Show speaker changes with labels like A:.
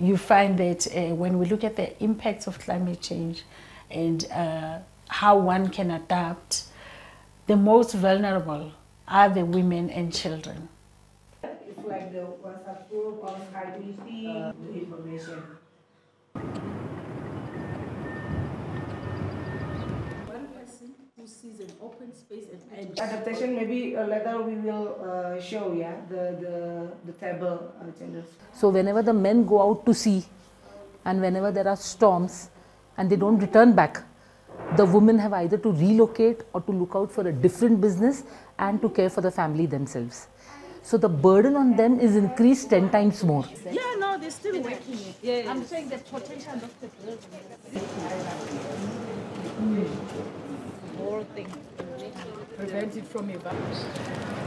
A: you find that uh, when we look at the impacts of climate change and uh, how one can adapt, the most vulnerable are the women and children.
B: It's like the or Skype meeting, uh, the information.
C: Sees an open space and, and
B: Adaptation, maybe uh, later we will uh, show, yeah, the, the, the table uh, genders.
D: So whenever the men go out to sea and whenever there are storms and they don't return back, the women have either to relocate or to look out for a different business and to care for the family themselves. So the burden on them is increased 10 times more.
C: yeah, no, they're still working it. Yeah, I'm saying the potential of the
E: Prevent it from evaporating.